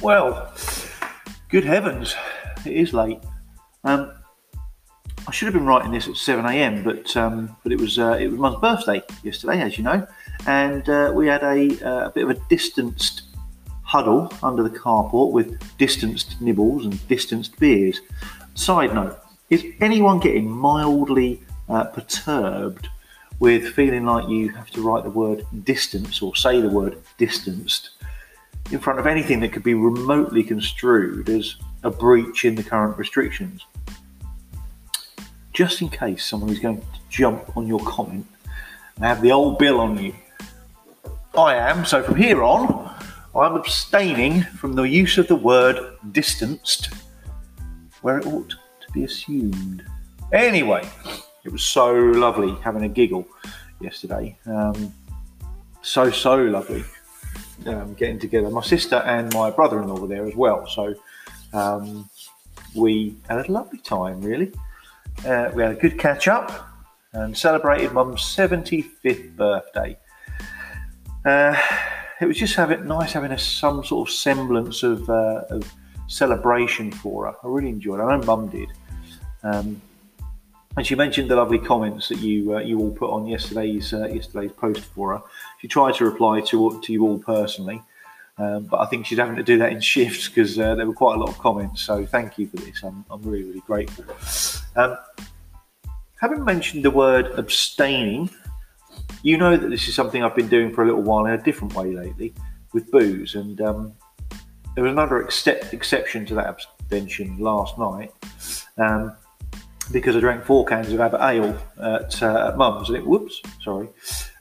Well, good heavens, it is late. Um, I should have been writing this at 7 a.m., but um, but it was uh, it was Mum's birthday yesterday, as you know, and uh, we had a, uh, a bit of a distanced huddle under the carport with distanced nibbles and distanced beers. Side note: Is anyone getting mildly uh, perturbed with feeling like you have to write the word distance or say the word distanced in front of anything that could be remotely construed as a breach in the current restrictions. Just in case someone is going to jump on your comment and have the old bill on you. I am, so from here on, I'm abstaining from the use of the word distanced where it ought to be assumed. Anyway, it was so lovely having a giggle yesterday. Um, so, so lovely um, getting together. My sister and my brother in law were there as well. So um, we had a lovely time, really. Uh, we had a good catch up and celebrated mum's 75th birthday. Uh, it was just having nice having a, some sort of semblance of, uh, of, celebration for her. I really enjoyed it. I know mum did. Um, and she mentioned the lovely comments that you uh, you all put on yesterday's uh, yesterday's post for her. She tried to reply to to you all personally, um, but I think she's having to do that in shifts because uh, there were quite a lot of comments. So thank you for this. I'm, I'm really really grateful. Um, having mentioned the word abstaining, you know that this is something I've been doing for a little while in a different way lately with booze, and um, there was another exception to that abstention last night. Um, because I drank four cans of Abbot Ale at, uh, at Mum's, and it whoops, sorry,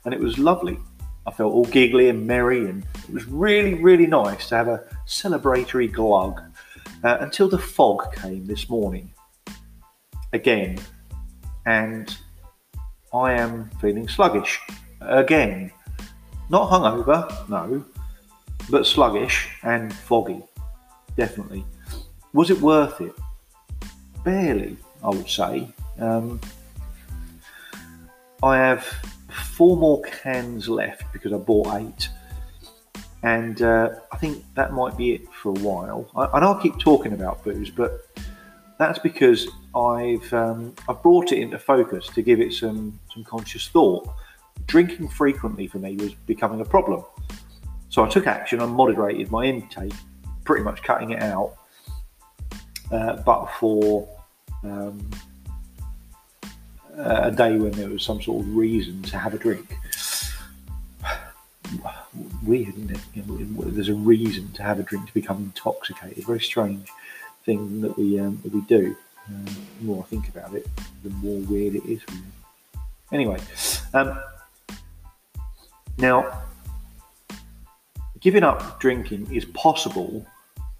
and it was lovely. I felt all giggly and merry, and it was really, really nice to have a celebratory glug uh, until the fog came this morning again, and I am feeling sluggish again. Not hungover, no, but sluggish and foggy, definitely. Was it worth it? Barely. I would say. Um, I have four more cans left because I bought eight, and uh, I think that might be it for a while. I, I, know I keep talking about booze, but that's because I've um, I've brought it into focus to give it some some conscious thought. Drinking frequently for me was becoming a problem, so I took action and moderated my intake, pretty much cutting it out. Uh, but for um, a day when there was some sort of reason to have a drink. Weird, isn't it? You know, there's a reason to have a drink to become intoxicated. Very strange thing that we um, that we do. Um, the more I think about it, the more weird it is. Really. Anyway, um, now giving up drinking is possible,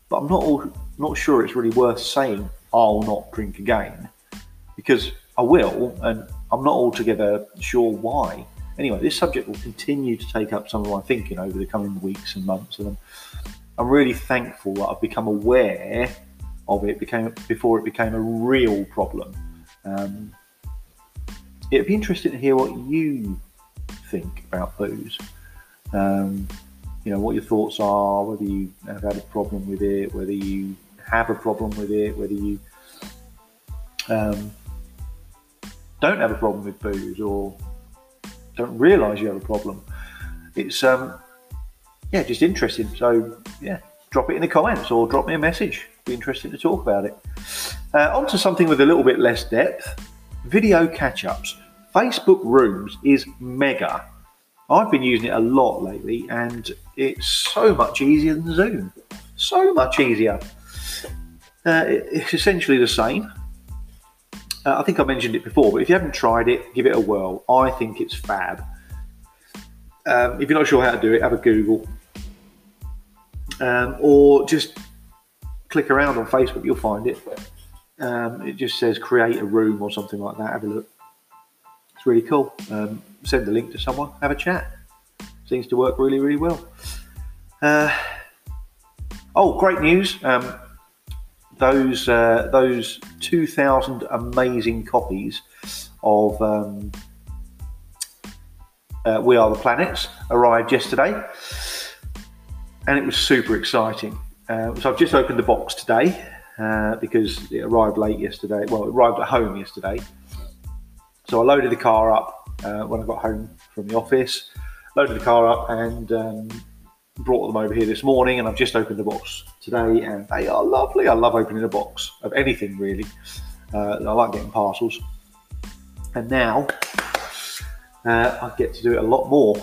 but I'm not all, not sure it's really worth saying I'll not drink again because I will, and I'm not altogether sure why. Anyway, this subject will continue to take up some of my thinking over the coming weeks and months, and I'm, I'm really thankful that I've become aware of it became before it became a real problem. Um, it'd be interesting to hear what you think about booze. Um, you know what your thoughts are, whether you have had a problem with it, whether you have a problem with it, whether you um, don't have a problem with booze or don't realise you have a problem. It's um, yeah, just interesting. So yeah, drop it in the comments or drop me a message. Be interested to talk about it. Uh, on to something with a little bit less depth. Video catch-ups. Facebook Rooms is mega. I've been using it a lot lately, and it's so much easier than Zoom. So much easier. Uh, it's essentially the same. Uh, I think I mentioned it before, but if you haven't tried it, give it a whirl. I think it's fab. Um, if you're not sure how to do it, have a Google. Um, or just click around on Facebook, you'll find it. Um, it just says create a room or something like that. Have a look. It's really cool. Um, send the link to someone, have a chat. Seems to work really, really well. Uh, oh, great news! Um, those uh, those two thousand amazing copies of um, uh, We Are the Planets arrived yesterday, and it was super exciting. Uh, so I've just opened the box today uh, because it arrived late yesterday. Well, it arrived at home yesterday. So I loaded the car up uh, when I got home from the office, loaded the car up and um, brought them over here this morning. And I've just opened the box today and they are lovely. I love opening a box of anything really. Uh, I like getting parcels. And now uh, I get to do it a lot more.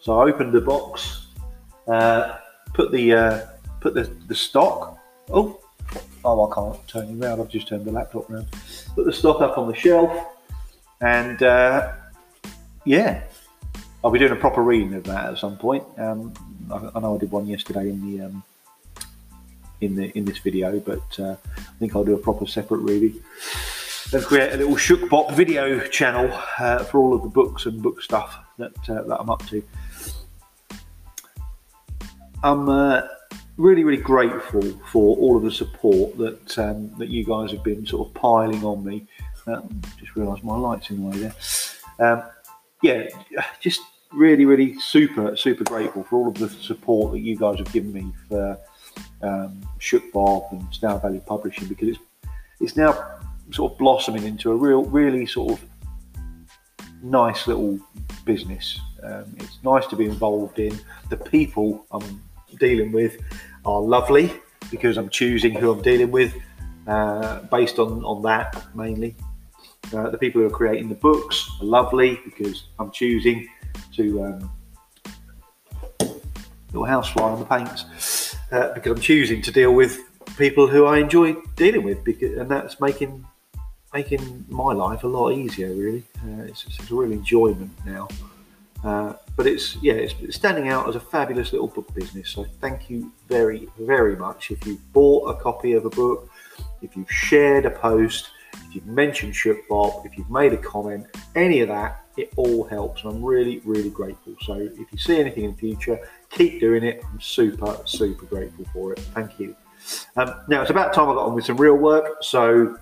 So I opened the box, uh, put the uh, put the, the stock. Oh, oh, I can't turn you around. I've just turned the laptop around. Put the stock up on the shelf, and uh, yeah, I'll be doing a proper reading of that at some point. Um, I, know I did one yesterday in the um, in the in this video, but uh, I think I'll do a proper separate reading and create a little Shookbop video channel uh, for all of the books and book stuff that uh, that I'm up to. I'm uh, really, really grateful for all of the support that um, that you guys have been sort of piling on me. Um, just realised my lights in the way there. Um, yeah, just really, really super, super grateful for all of the support that you guys have given me for um, Shookbop and Stour Valley Publishing because it's it's now sort of blossoming into a real, really sort of nice little business. Um, it's nice to be involved in. The people I'm dealing with are lovely because I'm choosing who I'm dealing with uh, based on, on that mainly. Uh, the people who are creating the books are lovely because I'm choosing to um, little housefly on the paints uh, because I'm choosing to deal with people who I enjoy dealing with because and that's making making my life a lot easier really uh, it's, it's, a real enjoyment now uh, but it's yeah, it's standing out as a fabulous little book business. So thank you very very much. If you've bought a copy of a book, if you've shared a post, if you've mentioned Shookbop, if you've made a comment, any of that, it all helps, and I'm really really grateful. So if you see anything in the future, keep doing it. I'm super super grateful for it. Thank you. Um, now it's about time I got on with some real work. So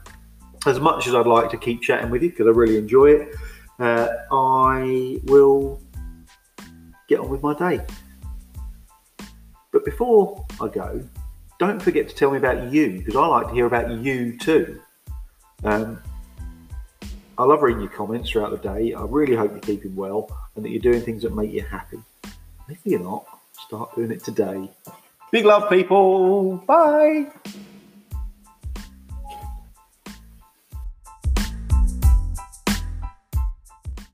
as much as I'd like to keep chatting with you because I really enjoy it, uh, I will get on with my day. But before I go, don't forget to tell me about you because I like to hear about you too. Um, I love reading your comments throughout the day. I really hope you're keeping well and that you're doing things that make you happy. If you're not, start doing it today. Big love, people. Bye.